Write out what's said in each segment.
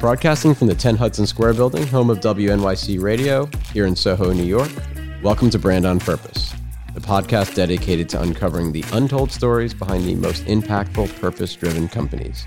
Broadcasting from the 10 Hudson Square building, home of WNYC Radio, here in Soho, New York. Welcome to Brand on Purpose, the podcast dedicated to uncovering the untold stories behind the most impactful, purpose driven companies.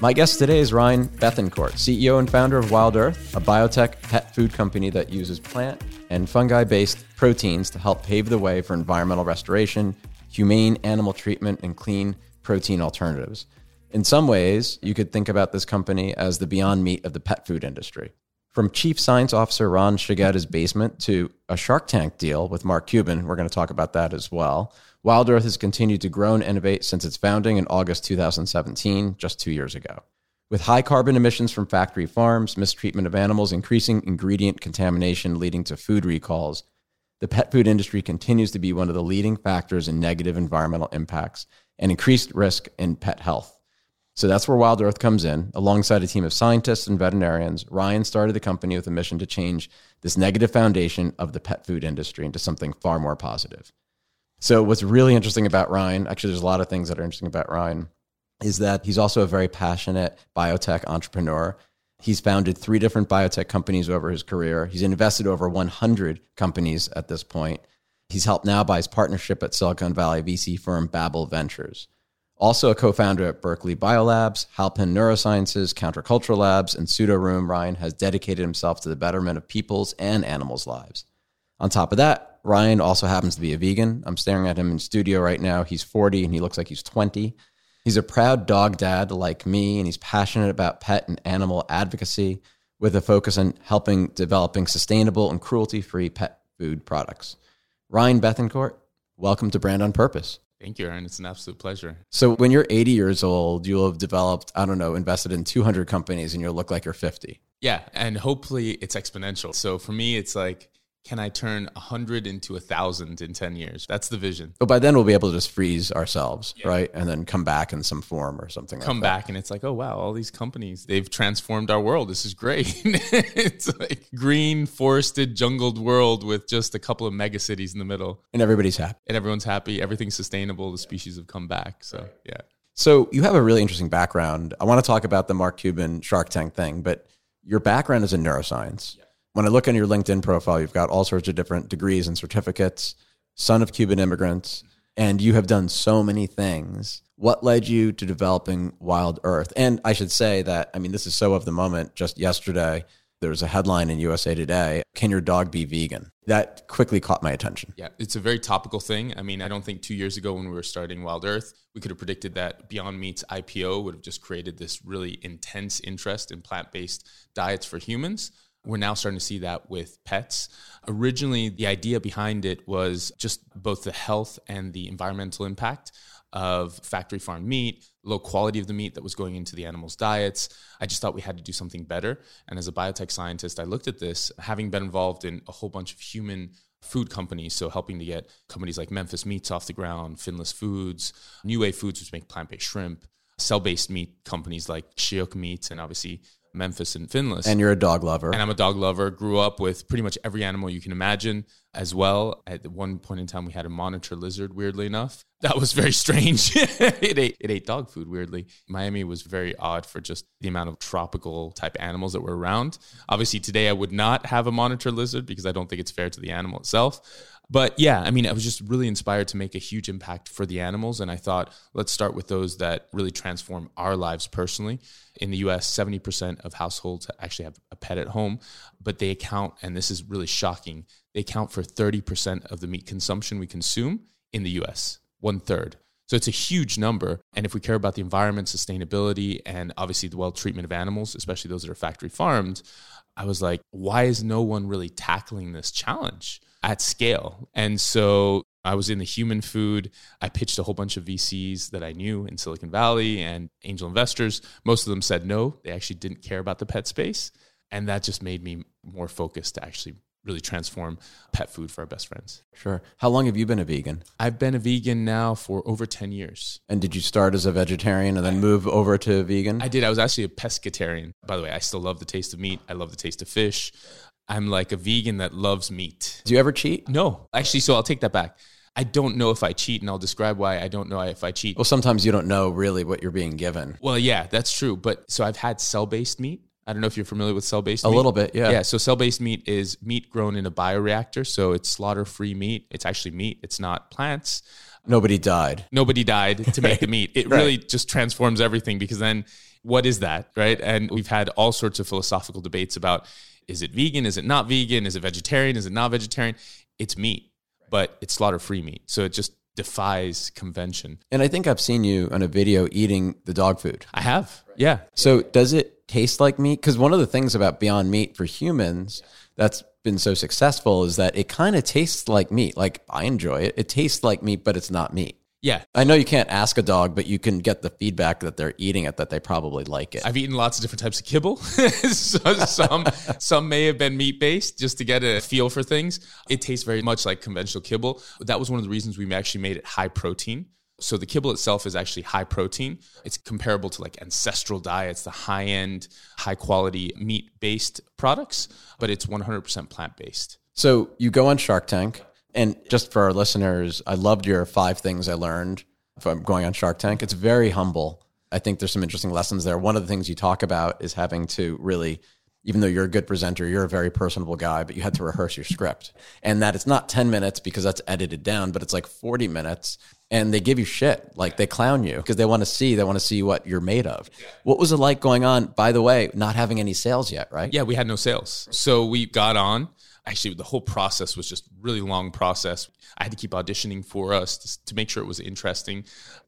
My guest today is Ryan Bethencourt, CEO and founder of Wild Earth, a biotech pet food company that uses plant and fungi based proteins to help pave the way for environmental restoration, humane animal treatment, and clean protein alternatives. In some ways, you could think about this company as the beyond meat of the pet food industry. From Chief Science Officer Ron Shigeta's basement to a Shark Tank deal with Mark Cuban, we're going to talk about that as well. Wild Earth has continued to grow and innovate since its founding in August 2017, just two years ago. With high carbon emissions from factory farms, mistreatment of animals, increasing ingredient contamination leading to food recalls, the pet food industry continues to be one of the leading factors in negative environmental impacts and increased risk in pet health. So that's where Wild Earth comes in. Alongside a team of scientists and veterinarians, Ryan started the company with a mission to change this negative foundation of the pet food industry into something far more positive. So, what's really interesting about Ryan, actually, there's a lot of things that are interesting about Ryan, is that he's also a very passionate biotech entrepreneur. He's founded three different biotech companies over his career. He's invested over 100 companies at this point. He's helped now by his partnership at Silicon Valley VC firm Babel Ventures. Also a co-founder at Berkeley Biolabs, Halcyon Neurosciences, Countercultural Labs, and Sudo Room, Ryan has dedicated himself to the betterment of people's and animals' lives. On top of that, Ryan also happens to be a vegan. I'm staring at him in studio right now. He's 40 and he looks like he's 20. He's a proud dog dad like me, and he's passionate about pet and animal advocacy with a focus on helping developing sustainable and cruelty-free pet food products. Ryan Bethencourt, welcome to Brand on Purpose. Thank you, Aaron. It's an absolute pleasure. So when you're 80 years old, you'll have developed, I don't know, invested in 200 companies and you'll look like you're 50. Yeah, and hopefully it's exponential. So for me, it's like can I turn a hundred into a thousand in 10 years? That's the vision. But by then we'll be able to just freeze ourselves, yeah. right? And then come back in some form or something come like back and it's like, oh wow, all these companies, they've transformed our world. This is great. it's like green, forested, jungled world with just a couple of mega cities in the middle. And everybody's happy. And everyone's happy. Everything's sustainable. The species have come back. So yeah. So you have a really interesting background. I want to talk about the Mark Cuban Shark Tank thing, but your background is in neuroscience. Yeah when I look on your LinkedIn profile, you've got all sorts of different degrees and certificates, son of Cuban immigrants, and you have done so many things. What led you to developing Wild Earth? And I should say that, I mean, this is so of the moment. Just yesterday, there was a headline in USA Today Can your dog be vegan? That quickly caught my attention. Yeah, it's a very topical thing. I mean, I don't think two years ago when we were starting Wild Earth, we could have predicted that Beyond Meat's IPO would have just created this really intense interest in plant based diets for humans. We're now starting to see that with pets. Originally, the idea behind it was just both the health and the environmental impact of factory farmed meat, low quality of the meat that was going into the animals' diets. I just thought we had to do something better. And as a biotech scientist, I looked at this, having been involved in a whole bunch of human food companies, so helping to get companies like Memphis Meats off the ground, Finless Foods, New Wave Foods, which make plant based shrimp, cell based meat companies like Shiok Meats, and obviously Memphis and Finless. And you're a dog lover. And I'm a dog lover. Grew up with pretty much every animal you can imagine as well. At one point in time, we had a monitor lizard, weirdly enough. That was very strange. it, ate, it ate dog food, weirdly. Miami was very odd for just the amount of tropical type animals that were around. Obviously, today I would not have a monitor lizard because I don't think it's fair to the animal itself. But yeah, I mean, I was just really inspired to make a huge impact for the animals. And I thought, let's start with those that really transform our lives personally. In the US, 70% of households actually have a pet at home, but they account, and this is really shocking, they account for 30% of the meat consumption we consume in the US, one third. So it's a huge number. And if we care about the environment, sustainability, and obviously the well treatment of animals, especially those that are factory farmed, I was like, why is no one really tackling this challenge at scale? And so I was in the human food. I pitched a whole bunch of VCs that I knew in Silicon Valley and angel investors. Most of them said no, they actually didn't care about the pet space. And that just made me more focused to actually really transform pet food for our best friends. Sure. How long have you been a vegan? I've been a vegan now for over 10 years. And did you start as a vegetarian and then move over to vegan? I did. I was actually a pescatarian. By the way, I still love the taste of meat. I love the taste of fish. I'm like a vegan that loves meat. Do you ever cheat? No. Actually, so I'll take that back. I don't know if I cheat, and I'll describe why I don't know if I cheat. Well, sometimes you don't know really what you're being given. Well, yeah, that's true. But so I've had cell based meat. I don't know if you're familiar with cell based A meat. little bit, yeah. Yeah, so cell based meat is meat grown in a bioreactor. So it's slaughter free meat. It's actually meat, it's not plants. Nobody died. Nobody died to make the meat. It Right. really just transforms everything because then what is that, right? And we've had all sorts of philosophical debates about is it vegan? Is it not vegan? Is it vegetarian? Is it not vegetarian? It's meat, but it's slaughter free meat. So it just defies convention. And I think I've seen you on a video eating the dog food. I have. Yeah. So does it taste like meat? Because one of the things about Beyond Meat for humans that's been so successful is that it kind of tastes like meat. Like I enjoy it. It tastes like meat, but it's not meat. Yeah. I know you can't ask a dog, but you can get the feedback that they're eating it, that they probably like it. I've eaten lots of different types of kibble. so, some some may have been meat based just to get a feel for things. It tastes very much like conventional kibble. That was one of the reasons we actually made it high protein. So the kibble itself is actually high protein. It's comparable to like ancestral diets, the high end, high quality meat based products, but it's 100% plant based. So you go on Shark Tank, and just for our listeners, I loved your five things I learned from going on Shark Tank. It's very humble. I think there's some interesting lessons there. One of the things you talk about is having to really, even though you're a good presenter, you're a very personable guy, but you had to rehearse your script. And that it's not 10 minutes because that's edited down, but it's like 40 minutes. And they give you shit. Like they clown you because they want to see, they want to see what you're made of. What was it like going on, by the way, not having any sales yet, right? Yeah, we had no sales. So we got on. Actually, the whole process was just really long process. I had to keep auditioning for us to, to make sure it was interesting.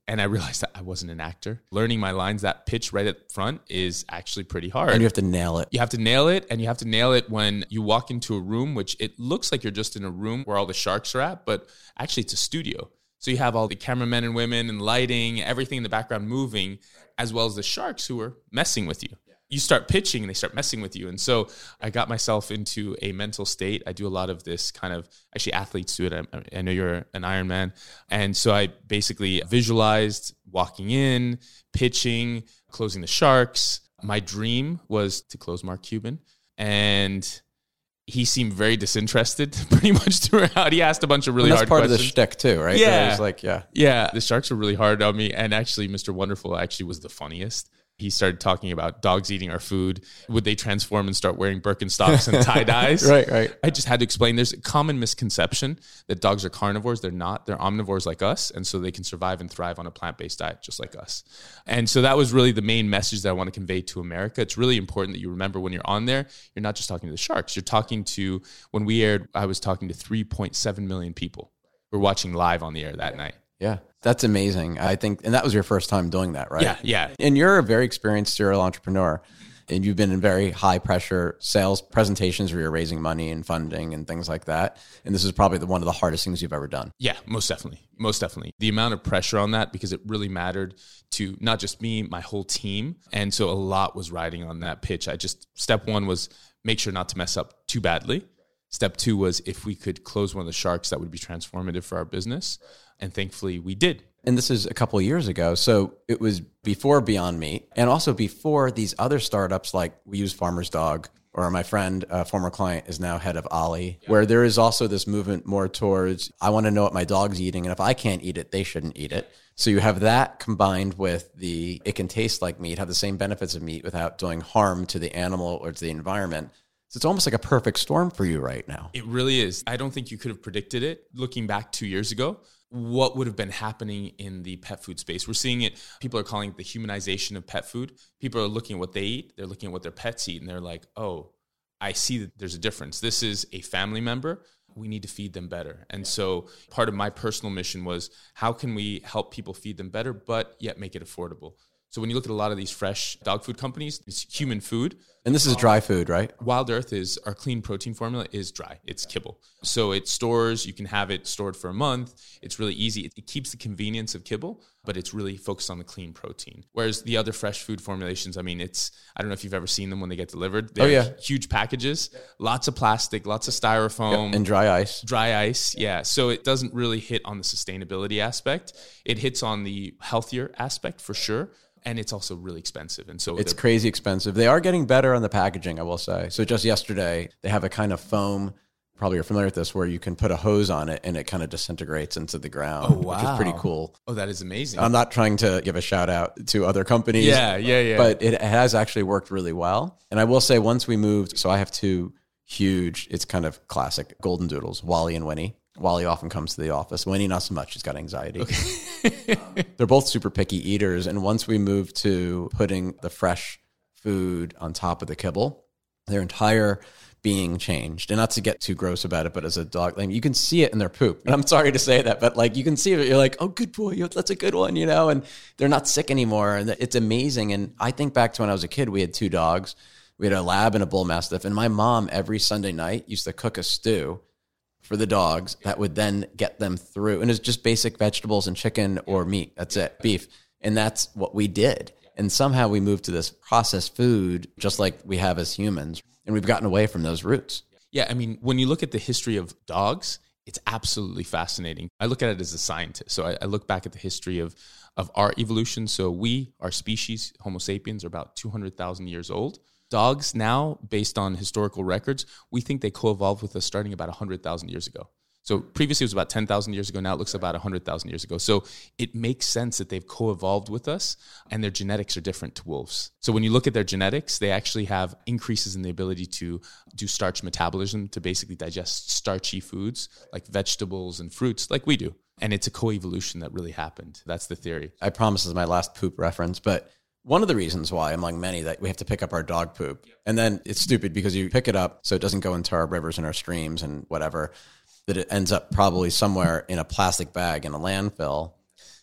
And I realized that I wasn't an actor. Learning my lines, that pitch right up front is actually pretty hard. And you have to nail it. you have to nail it and you have to nail it when you walk into a room which it looks like you're just in a room where all the sharks are at but actually it's a studio so you have all the cameramen and women and lighting everything in the background moving as well as the sharks who are messing with you you start pitching and they start messing with you and so i got myself into a mental state i do a lot of this kind of actually athletes do it i, I know you're an ironman and so i basically visualized walking in pitching closing the sharks my dream was to close Mark Cuban, and he seemed very disinterested pretty much throughout. He asked a bunch of really And that's hard part of the questions. shtick too, right? Yeah. Like, yeah. yeah, the sharks were really hard on me, and actually, Mr. Wonderful actually was the funniest. He started talking about dogs eating our food. Would they transform and start wearing Birkenstocks and tie dyes? Right, right. I just had to explain there's a common misconception that dogs are carnivores. They're not. They're omnivores like us. And so they can survive and thrive on a plant based diet just like us. And so that was really the main message that I want to convey to America. It's really important that you remember when you're on there, you're not just talking to the sharks. You're talking to, when we aired, I was talking to 3.7 million people who were watching live on the air that night. Yeah. That's amazing. I think, and that was your first time doing that, right? Yeah, yeah. And you're a very experienced serial entrepreneur. And you've been in very high pressure sales presentations where you're raising money and funding and things like that. And this is probably the, one of the hardest things you've ever done. Yeah, most definitely. Most definitely. The amount of pressure on that because it really mattered to not just me, my whole team. And so a lot was riding on that pitch. I just, step one was make sure not to mess up too badly. Step two was if we could close one of the sharks, that would be transformative for our business. And thankfully we did. And this is a couple of years ago. So it was before Beyond Meat and also before these other startups like we use Farmer's Dog or my friend, a former client, is now head of Ollie, where there is also this movement more towards I want to know what my dog's eating. And if I can't eat it, they shouldn't eat it. So you have that combined with the it can taste like meat, have the same benefits of meat without doing harm to the animal or to the environment. So it's almost like a perfect storm for you right now. It really is. I don't think you could have predicted it looking back two years ago. What would have been happening in the pet food space? We're seeing it. People are calling it the humanization of pet food. People are looking at what they eat, they're looking at what their pets eat, and they're like, oh, I see that there's a difference. This is a family member. We need to feed them better. And so part of my personal mission was how can we help people feed them better, but yet make it affordable? So when you look at a lot of these fresh dog food companies, it's human food. And this is dry food, right? Wild Earth is our clean protein formula is dry. It's kibble. So it stores, you can have it stored for a month. It's really easy. It, it keeps the convenience of kibble, but it's really focused on the clean protein. Whereas the other fresh food formulations, I mean, it's I don't know if you've ever seen them when they get delivered. They're Oh, yeah. huge packages, lots of plastic, lots of styrofoam And dry ice. dry ice yeah so it doesn't really hit on the sustainability aspect it hits on the healthier aspect for sure and it's also really expensive and so It's crazy expensive. They are getting better on the packaging, I will say. So just yesterday, they have a kind of foam probably you're familiar with this, where you can put a hose on it and it kind of disintegrates into the ground, Oh, which is pretty cool. Oh, that is amazing. I'm not trying to give a shout out to other companies. yeah, yeah, yeah. But it has actually worked really well. And I will say, once we moved, so I have two huge, it's kind of classic golden doodles, Wally and Winnie. Wally often comes to the office. Winnie, not so much. She's got anxiety. They're both super picky eaters. And once we moved to putting the fresh food on top of the kibble, their entire being changed. And not to get too gross about it, but as a dog, like you can see it in their poop. And I'm sorry to say that, but like you can see it. You're like, oh, good boy, that's a good one, you know. And they're not sick anymore, and it's amazing. And I think back to when I was a kid, we had two dogs. We had a lab and a bull mastiff, and my mom every Sunday night used to cook a stew for the dogs that would then get them through. And it's just basic vegetables and chicken or meat. That's it, beef. And that's what we did. And somehow we moved to this processed food, just like we have as humans. And we've gotten away from those roots. Yeah, I mean, when you look at the history of dogs, it's absolutely fascinating. I look at it as a scientist. So I, I look back at the history of, of our evolution. So we, our species, Homo sapiens, are about 200,000 years old. Dogs now, based on historical records, we think they co evolved with us starting about 100,000 years ago. So previously it was about 10,000 years ago. Now it looks about 100,000 years ago. So it makes sense that they've co evolved with us and their genetics are different to wolves. So when you look at their genetics, they actually have increases in the ability to do starch metabolism to basically digest starchy foods like vegetables and fruits, like we do. And it's a co evolution that really happened. That's the theory. I promise is my last poop reference, but one of the reasons why, among many, that we have to pick up our dog poop. And then it's stupid because you pick it up so it doesn't go into our rivers and our streams and whatever, that it ends up probably somewhere in a plastic bag in a landfill.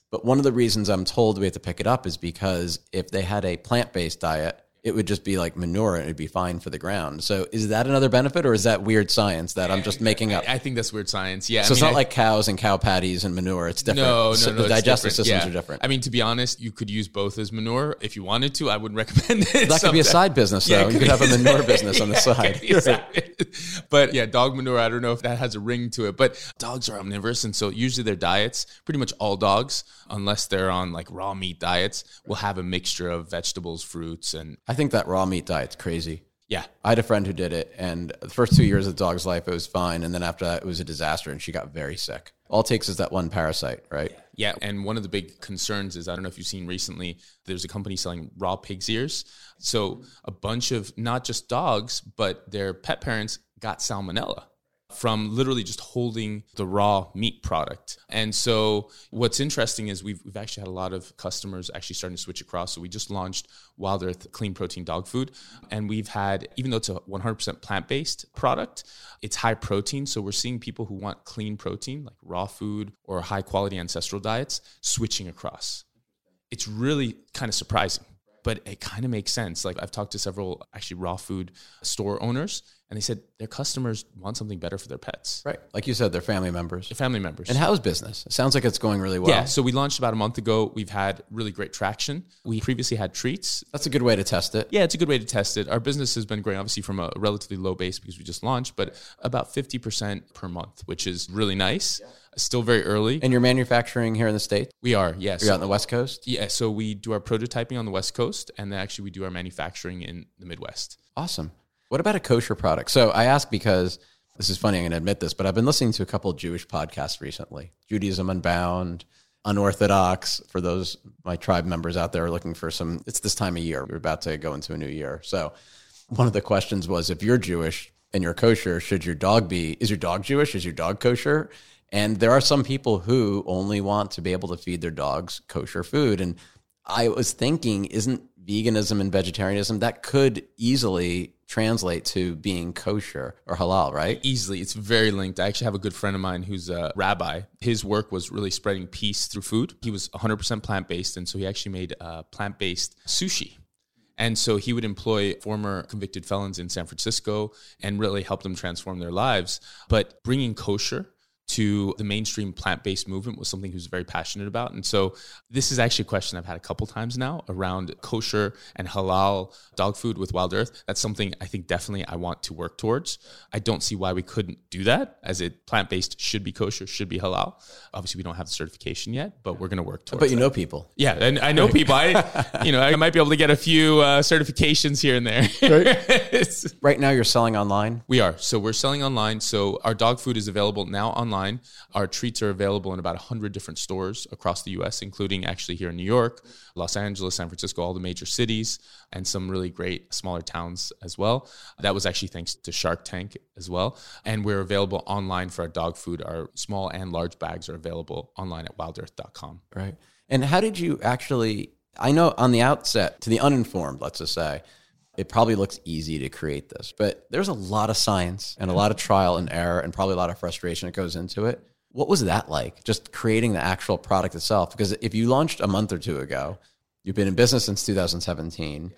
But one of the reasons I'm told we have to pick it up is because if they had a plant based diet, it would just be like manure and it'd be fine for the ground. So is that another benefit or is that weird science that I'm just making up? I think that's weird science. Yeah. So I it's not I- like cows and cow patties and manure. It's different. No, no, So no. the digestive different. systems Yeah. are different. I mean, to be honest, you could use both as manure if you wanted to. I wouldn't recommend it. that could be a side business, though. Yeah, it you could could have a manure business on the Yeah, side. it could be a side- but yeah, dog manure, I don't know if that has a ring to it. But dogs are omnivorous. And so usually their diets, pretty much all dogs, unless they're on like raw meat diets, will have a mixture of vegetables, fruits, and I think that raw meat diet's crazy. yeah. I had a friend who did it, and the first two years of the dog's life, it was fine. And then after that, it was a disaster, and she got very sick. All takes is that one parasite, right? Yeah, and one of the big concerns is I don't know if you've seen recently, there's a company selling raw pig's ears. So a bunch of not just dogs, but their pet parents got salmonella from literally just holding the raw meat product. And so what's interesting is we've, we've actually had a lot of customers actually starting to switch across. So we just launched Wild Earth clean protein dog food. And we've had, even though it's a 100% plant based product, it's high protein. So we're seeing people who want clean protein, like raw food or high quality ancestral diets, switching across. It's really kind of surprising, but it kind of makes sense. Like I've talked to several actually raw food store owners, and they said their customers want something better for their pets, Right. Like you said, they're family members. their family members. And how's business? It sounds like it's going really well. yeah, so we launched about a month ago. We've had really great traction. We previously had treats. That's a good way to test it. Yeah, it's a good way to test it. Our business has been growing, obviously, from a relatively low base because we just launched, but about 50% per month, which is really nice. Still very early. And you're manufacturing here in the States? we are, yes. You're out on the West Coast? Yeah, so we do our prototyping on the West Coast, and then actually we do our manufacturing in the Midwest. Awesome. What about a kosher product? So I ask because this is funny, I'm going to admit this, but I've been listening to a couple Jewish podcasts recently Judaism Unbound, Unorthodox, for those my tribe members out there are looking for some. It's this time of year. We're about to go into a new year. So one of the questions was if you're Jewish and you're kosher, should your dog be, is your dog Jewish? Is your dog kosher? And there are some people who only want to be able to feed their dogs kosher food. And I was thinking, isn't veganism and vegetarianism that could easily translate to being kosher or halal, right? Easily, it's very linked. I actually have a good friend of mine who's a rabbi. His work was really spreading peace through food. He was 100% plant based, and so he actually made uh, plant based sushi. And so he would employ former convicted felons in San Francisco and really help them transform their lives. But bringing kosher to the mainstream plant-based movement was something he was very passionate about and so this is actually a question i've had a couple times now around kosher and halal dog food with wild earth that's something i think definitely i want to work towards i don't see why we couldn't do that as it plant-based should be kosher should be halal obviously we don't have the certification yet but we're going to work towards it. But you that. know people. yeah and i know people i you know i might be able to get a few uh, certifications here and there It's- Right now you're selling online. we are. So we're selling online. So our dog food is available now online. Our treats are available in about 100 different stores across the US, including actually here in New York, Los Angeles, San Francisco, all the major cities, and some really great smaller towns as well. That was actually thanks to Shark Tank as well. And we're available online for our dog food. Our small and large bags are available online at wildearth.com. Right. And how did you actually? I know on the outset, to the uninformed, let's just say, it probably looks easy to create this, but there's a lot of science and a lot of trial and error and probably a lot of frustration that goes into it. What was that like, just creating the actual product itself? Because if you launched a month or two ago, you've been in business since 2017.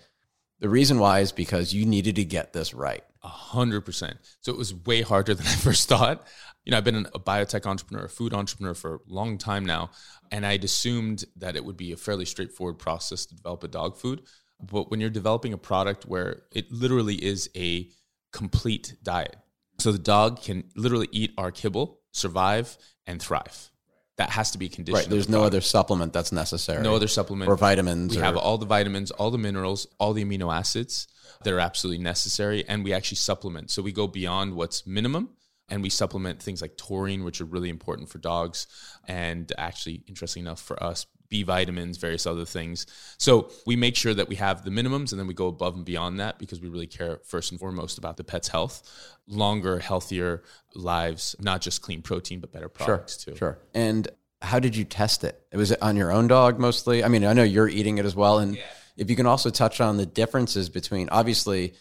The reason why is because you needed to get this right. A hundred percent. So it was way harder than I first thought. You know, I've been a biotech entrepreneur, a food entrepreneur for a long time now, and I'd assumed that it would be a fairly straightforward process to develop a dog food. But when you're developing a product where it literally is a complete diet, so the dog can literally eat our kibble, survive, and thrive. That has to be conditioned. Right. There's the no other supplement that's necessary. no other supplement or vitamins. we or, have all the vitamins, all the minerals, all the amino acids that are absolutely necessary, and we actually supplement. So we go beyond what's minimum, and we supplement things like taurine, which are really important for dogs, and actually, interesting enough for us, B vitamins, various other things. So we make sure that we have the minimums, and then we go above and beyond that because we really care first and foremost about the pet's health, longer, healthier lives, not just clean protein, but better products too. Sure. And how did you test it? Was it on your own dog mostly? I mean, I know you're eating it as well. And if you can also touch on the differences between obviously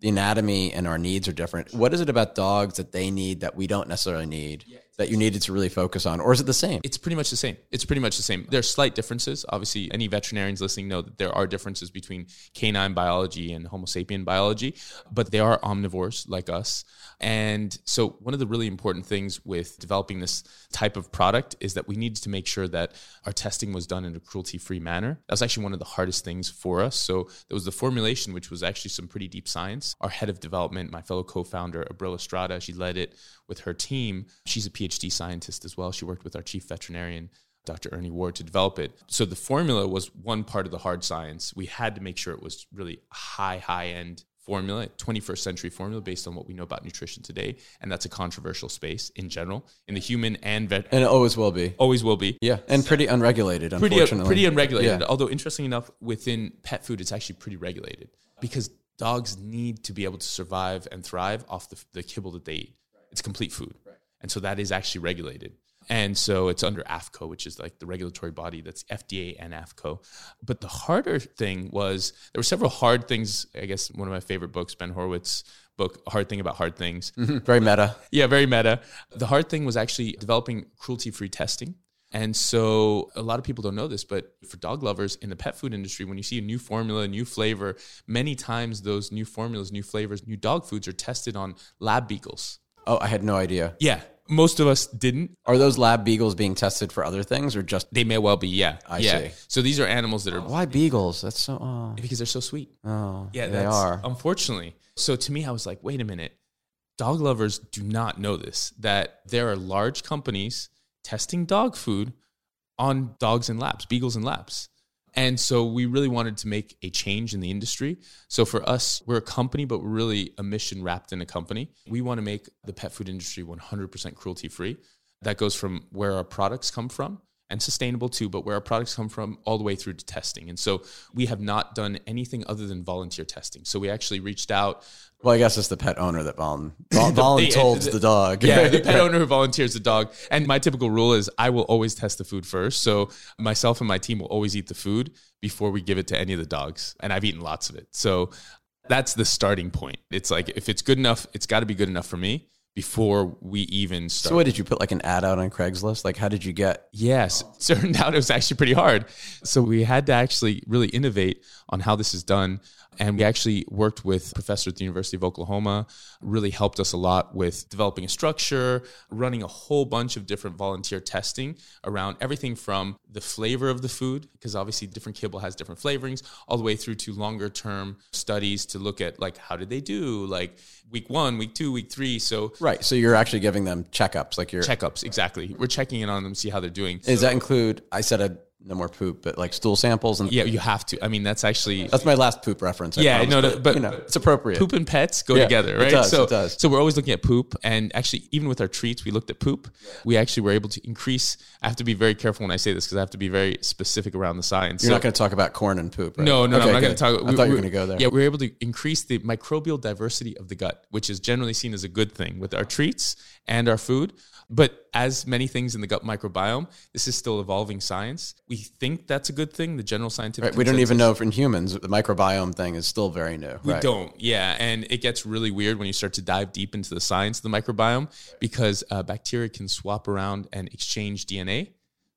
the anatomy and our needs are different. What is it about dogs that they need that we don't necessarily need that you needed to really focus on? Or is it the same? It's pretty much the same. It's pretty much the same. There are slight differences. Obviously, any veterinarians listening know that there are differences between canine biology and Homo sapien biology, but they are omnivores like us. And so, one of the really important things with developing this type of product is that we needed to make sure that our testing was done in a cruelty free manner. That was actually one of the hardest things for us. So, there was the formulation, which was actually some pretty deep science. Our head of development, my fellow co founder, Abril Estrada, she led it with her team. She's a PhD scientist as well. She worked with our chief veterinarian. Dr. Ernie Ward to develop it. So the formula was one part of the hard science. We had to make sure it was really high, high end formula, 21st century formula based on what we know about nutrition today. And that's a controversial space in general, in the human and vet. And it always will be. Always will be. Yeah. And pretty unregulated, Pretty, uh, unfortunately. pretty unregulated. Yeah. Although, interesting enough, within pet food, it's actually pretty regulated because dogs need to be able to survive and thrive off the, the kibble that they eat. It's complete food. And so that is actually regulated. And so it's under AAFCO, which is like the regulatory body that's FDA and AAFCO. But the harder thing was there were several hard things. I guess one of my favorite books, Ben Horowitz book, Hard Thing About Hard Things. Mm-hmm. Very meta. Yeah, very meta. The hard thing was actually developing cruelty free testing. And so a lot of people don't know this, but for dog lovers in the pet food industry, when you see a new formula, a new flavor, many times those new formulas, new flavors, new dog foods are tested on lab beagles. Oh, I had no idea. Yeah. Most of us didn't. Are those lab beagles being tested for other things or just They may well be, yeah. I yeah. see. So these are animals that are why beagles? That's so oh, because they're so sweet. oh Yeah, they that's, are. Unfortunately. So to me, I was like, wait a minute. Dog lovers do not know this that there are large companies testing dog food on dogs in labs, beagles in labs. And so we really wanted to make a change in the industry. So for us, we're a company, but we're really a mission wrapped in a company. We want to make the pet food industry 100% cruelty free. That goes from where our products come from and sustainable too, but where our products come from all the way through to testing. And so we have not done anything other than volunteer testing. So we actually reached out. Well, I guess it's the pet owner that vol- vol- the- the dog. Yeah, the pet owner who volunteers the dog. And my typical rule is I will always test the food first. So myself and my team will always eat the food before we give it to any of the dogs. And I've eaten lots of it. So that's the starting point. It's like if it's good enough, it's got to be good enough for me before we even started. So what did you put like an ad out on Craigslist? Like how did you get Yes, it oh. turned out it was actually pretty hard. So we had to actually really innovate on how this is done. And we actually worked with a professor at the University of Oklahoma, really helped us a lot with developing a structure, running a whole bunch of different volunteer testing around everything from the flavor of the food, because obviously different kibble has different flavorings, all the way through to longer term studies to look at like how did they do, like week one, week two, week three. So Right. So you're actually giving them checkups like you're checkups, exactly. We're checking in on them, see how they're doing. Does that include I said a no more poop, but like stool samples and Yeah, you have to. I mean, that's actually that's my last poop reference. I Yeah, promise, no, no, but- you know, it's appropriate. poop and pets go Yeah, together, it right? does, so, it does. so we're always looking at poop, and actually, even with our treats, we looked at poop. We actually were able to increase. I have to be very careful when I say this because I have to be very specific around the science. You're So- not going to talk about corn and poop, right? no, no, no, I'm not going to talk. I thought you were going to go there. Yeah, we were able to increase the microbial diversity of the gut, which is generally seen as a good thing with our treats and our food. But as many things in the gut microbiome, this is still evolving science. We think that's a good thing. The general scientific Right, we don't even know if in humans the microbiome thing is still very new. We right. don't, yeah. And it gets really weird when you start to dive deep into the science of the microbiome because uh, bacteria can swap around and exchange DNA.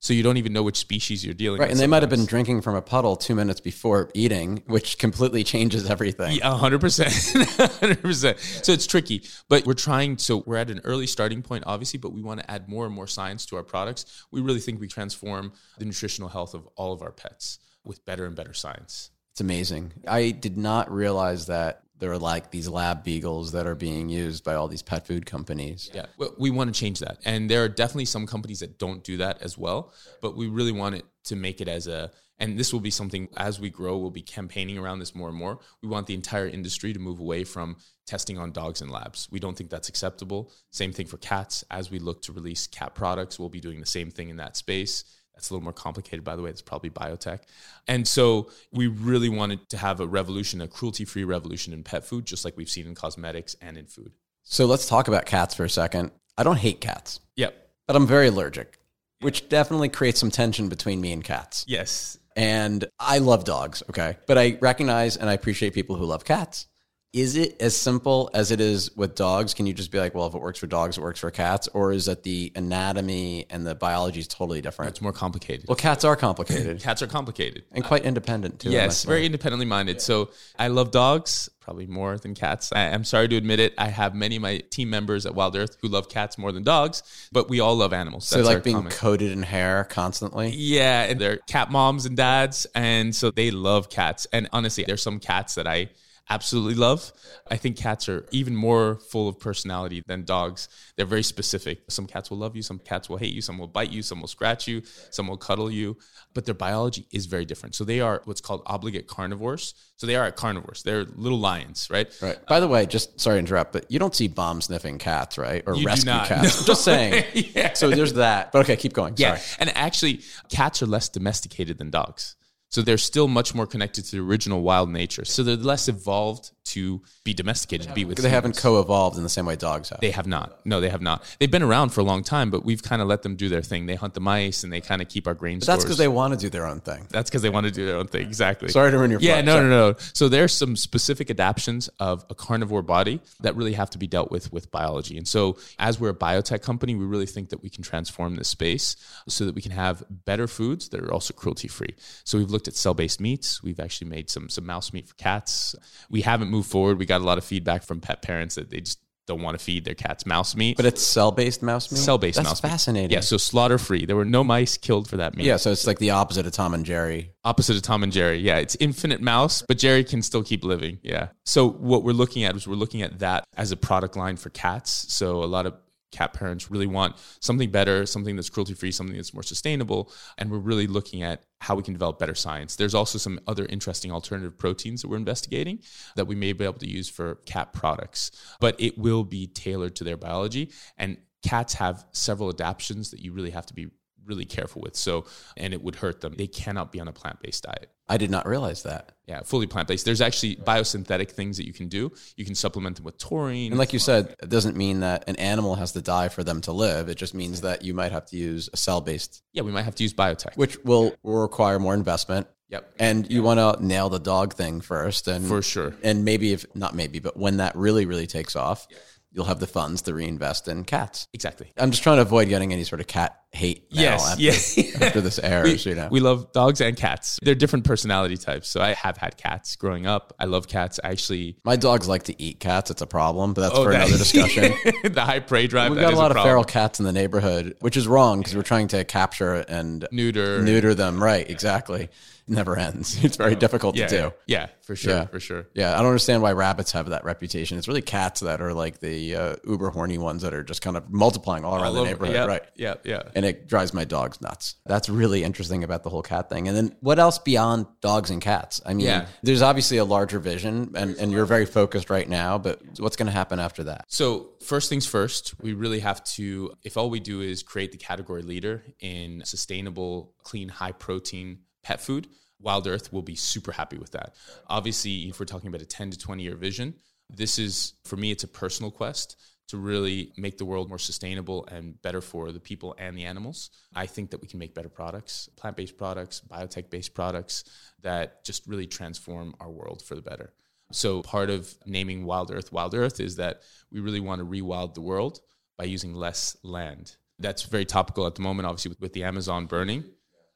So you don't even know which species you're dealing Right, with. Right, and they might have been drinking from a puddle two minutes before eating, which completely changes everything. Percent, hundred percent. So it's tricky, but we're trying. So we're at an early starting point, obviously, but we want to add more and more science to our products. We really think we transform the nutritional health of all of our pets with better and better science. It's amazing. I did not realize that there are like these lab beagles that are being used by all these pet food companies. Yeah, we want to change that, and there are definitely some companies that don't do that as well. But we really want it to make it as a, and this will be something as we grow, we'll be campaigning around this more and more. We want the entire industry to move away from testing on dogs in labs. We don't think that's acceptable. Same thing for cats. As we look to release cat products, we'll be doing the same thing in that space. That's a little more complicated, by the way. It's probably biotech. And so we really wanted to have a revolution, a cruelty free revolution in pet food, just like we've seen in cosmetics and in food. So let's talk about cats for a second. I don't hate cats, Yep. but I'm very allergic, which definitely creates some tension between me and cats. Yes. And I love dogs, okay? But I recognize and I appreciate people who love cats. Is it as simple as it is with dogs? Can you just be like, well, if it works for dogs, it works for cats? Or is that the anatomy and the biology is totally different? It's more complicated. Well, cats are complicated Cats are complicated. and quite independent too. Yes, very independently minded. So I love dogs probably more than cats. I, I'm sorry to admit it. I have many of my team members at Wild Earth who love cats more than dogs, but we all love animals. So That's our like being common- coated in hair constantly. yeah, and they're cat moms and dads, and so they love cats. And honestly, there's some cats that I absolutely love. I think cats are even more full of personality than dogs. They're very specific. Some cats will love you, some cats will hate you, some will bite you, some will scratch you, some will cuddle you, but their biology is very different. So they are what's called obligate carnivores. So they are carnivores. They're little lions, right? Right. By the way, just sorry to interrupt, but you don't see bomb sniffing cats, right? Or You rescue cats. I'm just saying. Yeah. So there's that. But okay, keep going. Yeah. Sorry. And actually, cats are less domesticated than dogs. So they're still much more connected to the original wild nature. So they're less evolved to be domesticated, to be with They haven't co-evolved in the same way dogs have. They have not. No, they have not. They've been around for a long time, but we've kind of let them do their thing. They hunt the mice and they kind of keep our grain But that's because they want to do their own thing. That's because they want to do their own thing. Exactly. Sorry to ruin your Yeah, flow. no, Sorry. no, no. So there's some specific adaptions of a carnivore body that really have to be dealt with with biology. And so, as we're a biotech company, we really think that we can transform this space so that we can have better foods that are also cruelty free. So we've looked at cell based meats. We've actually made some some mouse meat for cats. We haven't moved forward. We got a lot of feedback from pet parents that they just don't want to feed their cats mouse meat. But it's cell-based mouse meat. cell-based That's mouse meat. fascinating. Yeah, so slaughter free. There were no mice killed for that meat. Yeah. So it's like the opposite of Tom and Jerry. opposite of Tom and Jerry. Yeah, it's infinite mouse, but Jerry can still keep living. Yeah. So what we're looking at is we're looking at that as a product line for cats. So a lot of cat parents really want something better, something that's cruelty free, something that's more sustainable, and we're really looking at how we can develop better science. There's also some other interesting alternative proteins that we're investigating that we may be able to use for cat products, but it will be tailored to their biology and cats have several adaptions that you really have to be really careful with. So, and it would hurt them. They cannot be on a plant based diet. I did not realize that. Yeah, fully plant based. There's actually biosynthetic things that you can do. You can supplement them with taurine. And like you said, it doesn't mean that an animal has to die for them to live. It just means that you might have to use a cell-based, yeah, we might have to use biotech. which will, will require more investment. Yep. And you want to nail the dog thing first, and For sure. and maybe if not maybe, but when that really really takes off, you'll have the funds to reinvest in cats. Exactly. I'm just trying to avoid getting any sort of cat hate Yes, after, yes. after this airs, you know. We love dogs and cats. They're different personality types. So I have had cats growing up. I love cats. I actually My dogs like to eat cats. It's a problem, but that's Oh, for that- another discussion. the high prey drive. We've got a lot of feral cats in the neighborhood, which is wrong because we're trying to capture and neuter. neuter them. Right, exactly. Never ends. It's very difficult yeah, to do. yeah, for sure, Yeah. for sure. Yeah, I don't understand why rabbits have that reputation. It's really cats that are like the uh, uber horny ones that are just kind of multiplying all around All the over- neighborhood. yeah, Right. Yeah, yeah. And it drives my dogs nuts. That's really interesting about the whole cat thing. And then what else beyond dogs and cats? I mean, Yeah. there's obviously a larger vision and, and you're very focused right now, but what's going to happen after that? So, first things first, we really have to, if all we do is create the category leader in sustainable, clean, high protein pet food, Wild Earth will be super happy with that. Obviously, if we're talking about a 10 to 20 year vision, this is, for me, it's a personal quest to really make the world more sustainable and better for the people and the animals. I think that we can make better products, plant based products, biotech based products that just really transform our world for the better. So part of naming Wild Earth Wild Earth is that we really want to rewild the world by using less land. That's very topical at the moment, obviously, with, with the Amazon burning.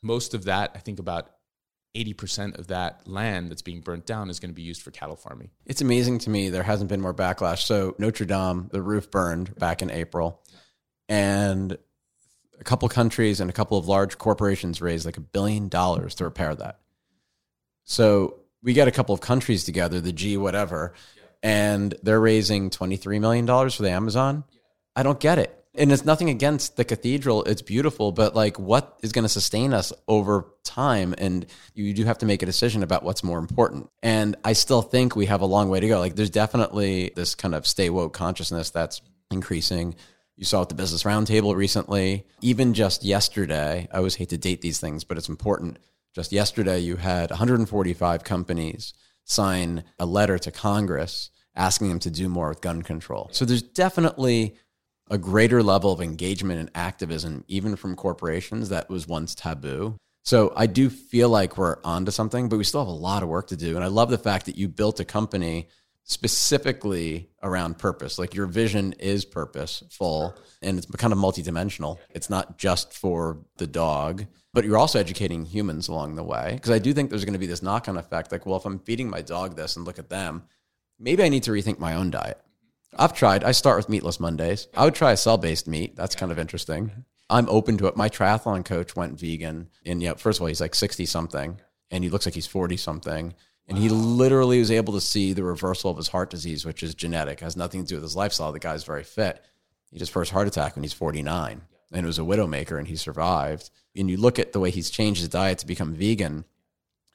Most of that, I think about 80% of that land that's being burnt down is going to be used for cattle farming. It's amazing to me there hasn't been more backlash. So Notre Dame, the roof burned back in April, and a couple countries and a couple of large corporations raised like a billion dollars to repair that. So we get a couple of countries together, the G whatever, and they're raising twenty three million dollars for the Amazon. I don't get it. And it's nothing against the cathedral. It's beautiful, but like what is going to sustain us over time? And you do have to make a decision about what's more important. And I still think we have a long way to go. Like there's definitely this kind of stay woke consciousness that's increasing. You saw at the Business Roundtable recently. Even just yesterday, I always hate to date these things, but it's important. Just yesterday, you had 145 companies sign a letter to Congress asking them to do more with gun control. So there's definitely a greater level of engagement and activism, even from corporations that was once taboo. So I do feel like we're onto something, but we still have a lot of work to do. And I love the fact that you built a company specifically around purpose. Like your vision is purposeful and it's kind of multidimensional. It's not just for the dog, but you're also educating humans along the way. Because I do think there's going to be this knock on effect like, well, if I'm feeding my dog this and look at them, maybe I need to rethink my own diet. I've tried. I start with meatless Mondays. I would try a cell based meat. That's kind of interesting. I'm open to it. My triathlon coach went vegan, and you know, first of all, he's like 60 something, and he looks like he's 40 something. And he literally was able to see the reversal of his heart disease, which is genetic, has nothing to do with his lifestyle. The guy's very fit. He had his first heart attack when he's 49, and it was a widowmaker, and he survived. And you look at the way he's changed his diet to become vegan,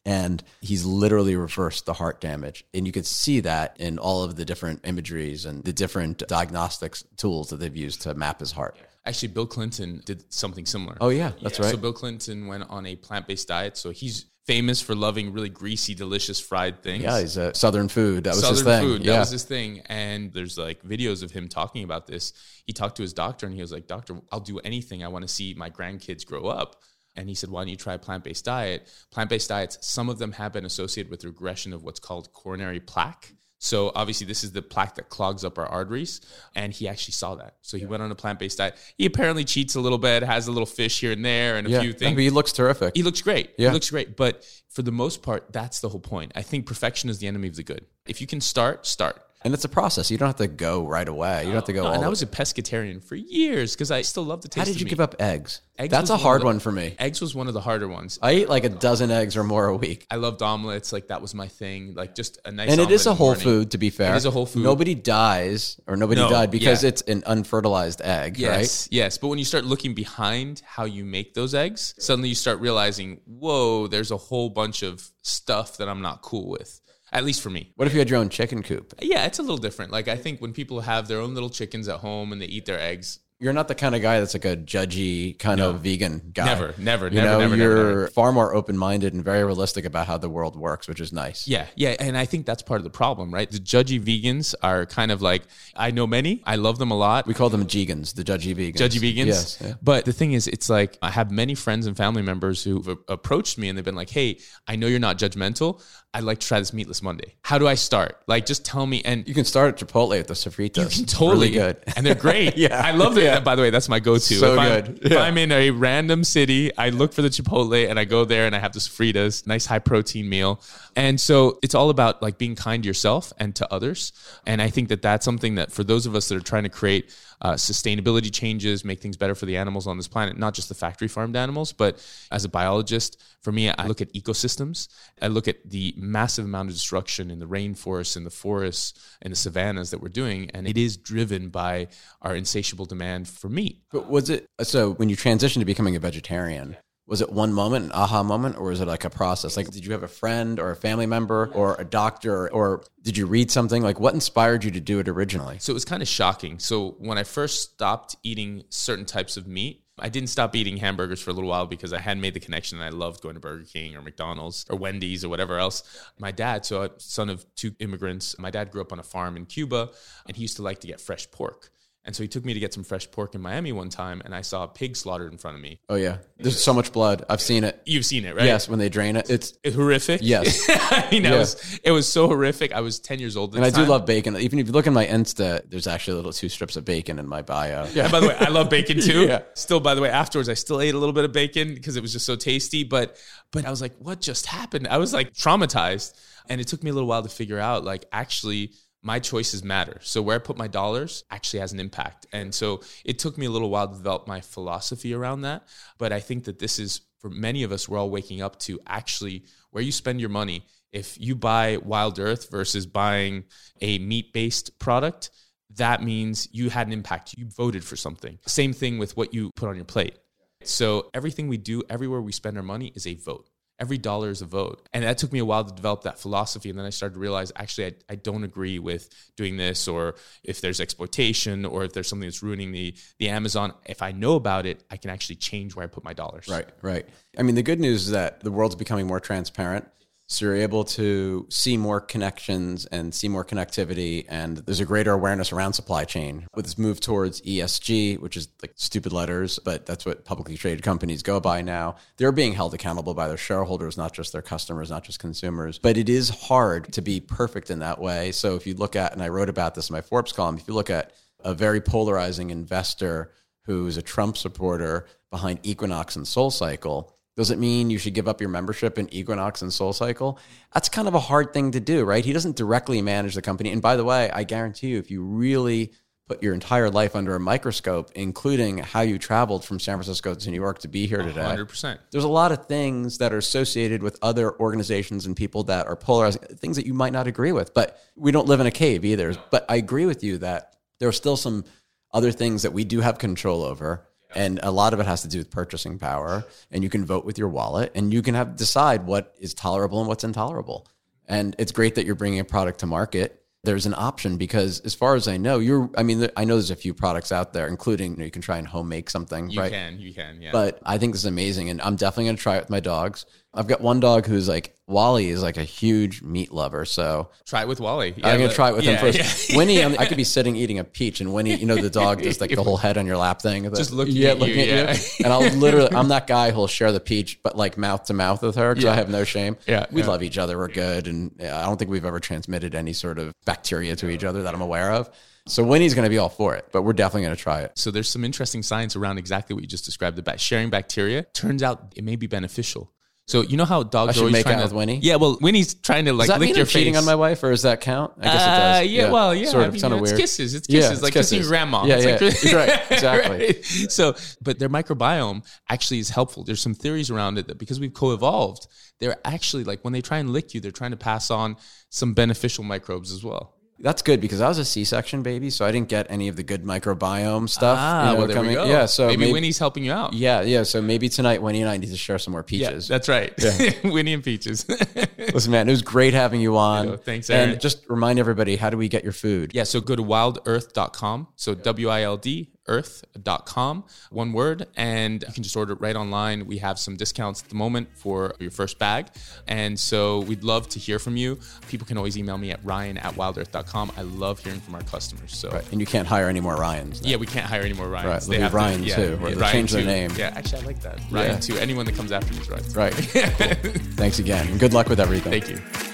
and he's literally reversed the heart damage. And you could see that in all of the different imageries and the different diagnostics tools that they've used to map his heart. Actually, Bill Clinton did something similar. Oh, yeah, that's right. So Bill Clinton went on a plant-based diet. So he's famous for loving really greasy, delicious fried things. Yeah, he's a Southern food. That was Southern his thing. food. Yeah. That was his thing. And there's like videos of him talking about this. He talked to his doctor and he was like, Doctor, I'll do anything. I want to see my grandkids grow up. And he said, Why don't you try a plant based diet? Plant based diets, some of them have been associated with regression of what's called coronary plaque. So obviously, this is the plaque that clogs up our arteries, and he actually saw that. So he went on a plant-based diet. He apparently cheats a little bit, has a little fish here and there, and a yeah. few I things. mean, he looks terrific. He looks great. Yeah. He looks great. But for the most part, that's the whole point. I think perfection is the enemy of the good. If you can start, start. And it's a process. You don't have to go right away. You don't have to go No, all and I was a pescatarian for years because I still love the taste How did of you meat. give up eggs? Eggs That's was a one of hard the- one for me. Eggs was one of the harder ones. I eat like a dozen eggs or more a week. I loved omelets. Like that was my thing. Like just a nice And it is omelet a the whole morning. food, to be fair. It is a whole food. Nobody dies or nobody No, died because yeah. it's an unfertilized egg, Yes, right? yes. But when you start looking behind how you make those eggs, suddenly you start realizing, whoa, there's a whole bunch of stuff that I'm not cool with. At least for me. What if you had your own chicken coop? Yeah, it's a little different. Like I think when people have their own little chickens at home and they eat their eggs, You're not the kind of guy that's like a judgy kind of vegan guy. Never, never, You never, know, never, never, you're never. far more open minded and very realistic about how the world works, which is nice. Yeah, yeah, and I think that's part of the problem, right? The judgy vegans are kind of like I know many, I love them a lot. We call them Jegans, the judgy vegans. judgy vegans. Yes. yeah. But the thing is, it's like I have many friends and family members who've approached me and they've been like, "Hey, I know you're not judgmental. I'd like to try this meatless Monday. How do I start? Like, just tell me." And You can start at Chipotle at the sofritas. you can totally Really good. and they're great. Yeah. I love them. Yeah. By the way, that's my go-to. So if I'm, good. If I'm in a random city, I look for the Chipotle and I go there and I have the sofritas, nice high protein meal. And so it's all about like being kind to yourself and to others. And I think that that's something that for those of us that are trying to create uh, sustainability changes, make things better for the animals on this planet, not just the factory farmed animals, but as a biologist, for me, I look at ecosystems. I look at the massive amount of destruction in the rainforests, in the forests, in the savannas that we're doing. And it is driven by our insatiable demand for meat. But was it so when you transitioned to becoming a vegetarian? Was it one moment, an aha moment, or was it like a process? Like, did you have a friend or a family member or a doctor, or did you read something? Like, what inspired you to do it originally? So it was kind of shocking. So when I first stopped eating certain types of meat, I didn't stop eating hamburgers for a little while because I had made the connection and I loved going to Burger King or McDonald's or Wendy's or whatever else. My dad, so a son of two immigrants, my dad grew up on a farm in Cuba and he used to like to get fresh pork. And so he took me to get some fresh pork in Miami one time and I saw a pig slaughtered in front of me. Oh yeah, there's so much blood. I've seen it. You've seen it, right? Yes, when they drain it, it's It's horrific. Yes. I mean, it, was, it was so horrific. I was 10 years old. At and I do love bacon. Even if you look in my Insta, there's actually little two strips of bacon in my bio. And by the way, I love bacon too. Yeah. Still, by the way, afterwards, I still ate a little bit of bacon because it was just so tasty. But, but I was like, what just happened? I was like traumatized, and it took me a little while to figure out, like, actually, my choices matter. So where I put my dollars actually has an impact. And so it took me a little while to develop my philosophy around that. But I think that this is for many of us, we're all waking up to actually where you spend your money. If you buy Wild Earth versus buying a meat based product, that means you had an impact. You voted for something. Same thing with what you put on your plate. So everything we do, everywhere we spend our money is a vote. Every dollar is a vote. And that took me a while to develop that philosophy. And then I started to realize actually, I, I don't agree with doing this, or if there's exploitation, or if there's something that's ruining the, the Amazon. If I know about it, I can actually change where I put my dollars. Right, right. I mean, the good news is that the world's becoming more transparent. So you're able to see more connections and see more connectivity, and there's a greater awareness around supply chain with this move towards ESG, which is like stupid letters, but that's what publicly traded companies go by now. They're being held accountable by their shareholders, not just their customers, not just consumers. But it is hard to be perfect in that way. So if you look at, and I wrote about this in my Forbes column, if you look at a very polarizing investor who's a Trump supporter behind Equinox and SoulCycle, does it mean you should give up your membership in Equinox and SoulCycle? That's kind of a hard thing to do, right? He doesn't directly manage the company. And by the way, I guarantee you, if you really put your entire life under a microscope, including how you traveled from San Francisco to New York to be here today, 100%. there's a lot of things that are associated with other organizations and people that are polarizing, things that you might not agree with. But we don't live in a cave either. But I agree with you that there are still some other things that we do have control over. And a lot of it has to do with purchasing power. And you can vote with your wallet and you can have decide what is tolerable and what's intolerable. And it's great that you're bringing a product to market there's an option because as far as I know, you're, I mean, I know there's a few products out there, including you, know, you can try and home make something, You right? can, you can, yeah. But I think this is amazing, and I'm definitely going to try it with my dogs. I've got one dog who's like Wally is like a huge meat lover, so try it with Wally. I'm going to try it with him first. yeah. Winnie, I'm- I could be sitting eating a peach, and Winnie, you know, the dog does like the whole head on your lap thing, Just The- looking at you, yeah. and I'll literally, I'm that guy who'll share the peach, but like mouth to mouth with her because I have no shame. Yeah, we yeah. love each other, we're good, and yeah, I don't think we've ever transmitted any sort of bacteria to each other that I'm aware of. So Winnie's going to be all for it, but we're definitely going to try it. So there's some interesting science around exactly what you just described about sharing bacteria. Turns out it may be beneficial. So you know how dogs I are should always make trying out to, with Winnie? Yeah, well, Winnie's trying to like Does that lick mean your I'm cheating on my wife, or does that count? I guess Uh, it does. yeah, well, yeah, sort I of, mean, kind of it's weird. kisses. It's Yeah, kisses, it's like kissing kisses. your grandma. Yeah, It's yeah, like- right, exactly. Right. So, but their microbiome actually is helpful. There's some theories around it that because we've co-evolved, they're actually like when they try and lick you, they're trying to pass on some beneficial microbes as well. That's good because I was a C-section baby, so I didn't get any of the good microbiome stuff. Ah, you know, well, there coming. we go. Yeah, so maybe, maybe, Winnie's helping you out. Yeah, yeah. So maybe tonight, Winnie and I need to share some more Yeah, peaches. that's right. Winnie and Peaches. Listen, man, it was great having you on. know, thanks, Aaron. And just remind everybody, how do we get your food? yeah, so go to wildearth.com. So W I L D earth.com, one word, and you can just order it right online. We have some discounts at the moment for your first bag. And so we'd love to hear from you. People can always email me at ryan at wildearth.com. I love hearing from our customers. So Right. And you can't hire any more Ryans. then. yeah, we can't hire any more Ryans. Right, they'll have Ryan yeah, too, yeah, Ryan change their name. Yeah, actually, I like that. Ryan Yeah. too. Anyone that comes after me is Ryan. Right. Cool. Thanks again. And good luck with everything. Thank you.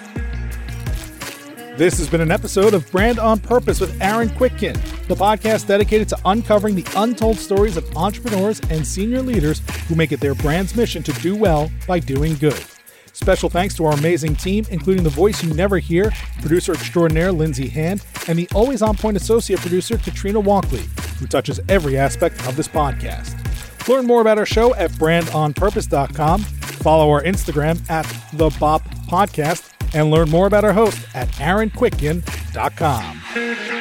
This has been an episode of Brand on Purpose with Aaron Kwittken, the podcast dedicated to uncovering the untold stories of entrepreneurs and senior leaders who make it their brand's mission to do well by doing good. Special thanks to our amazing team, including the voice you never hear, producer extraordinaire Lindsay Hand, and the always on point associate producer Katrina Walkley, who touches every aspect of this podcast. Learn more about our show at brandonpurpose.com, follow our Instagram at the Bop Podcast, and learn more about our host at aaronkwittken.com.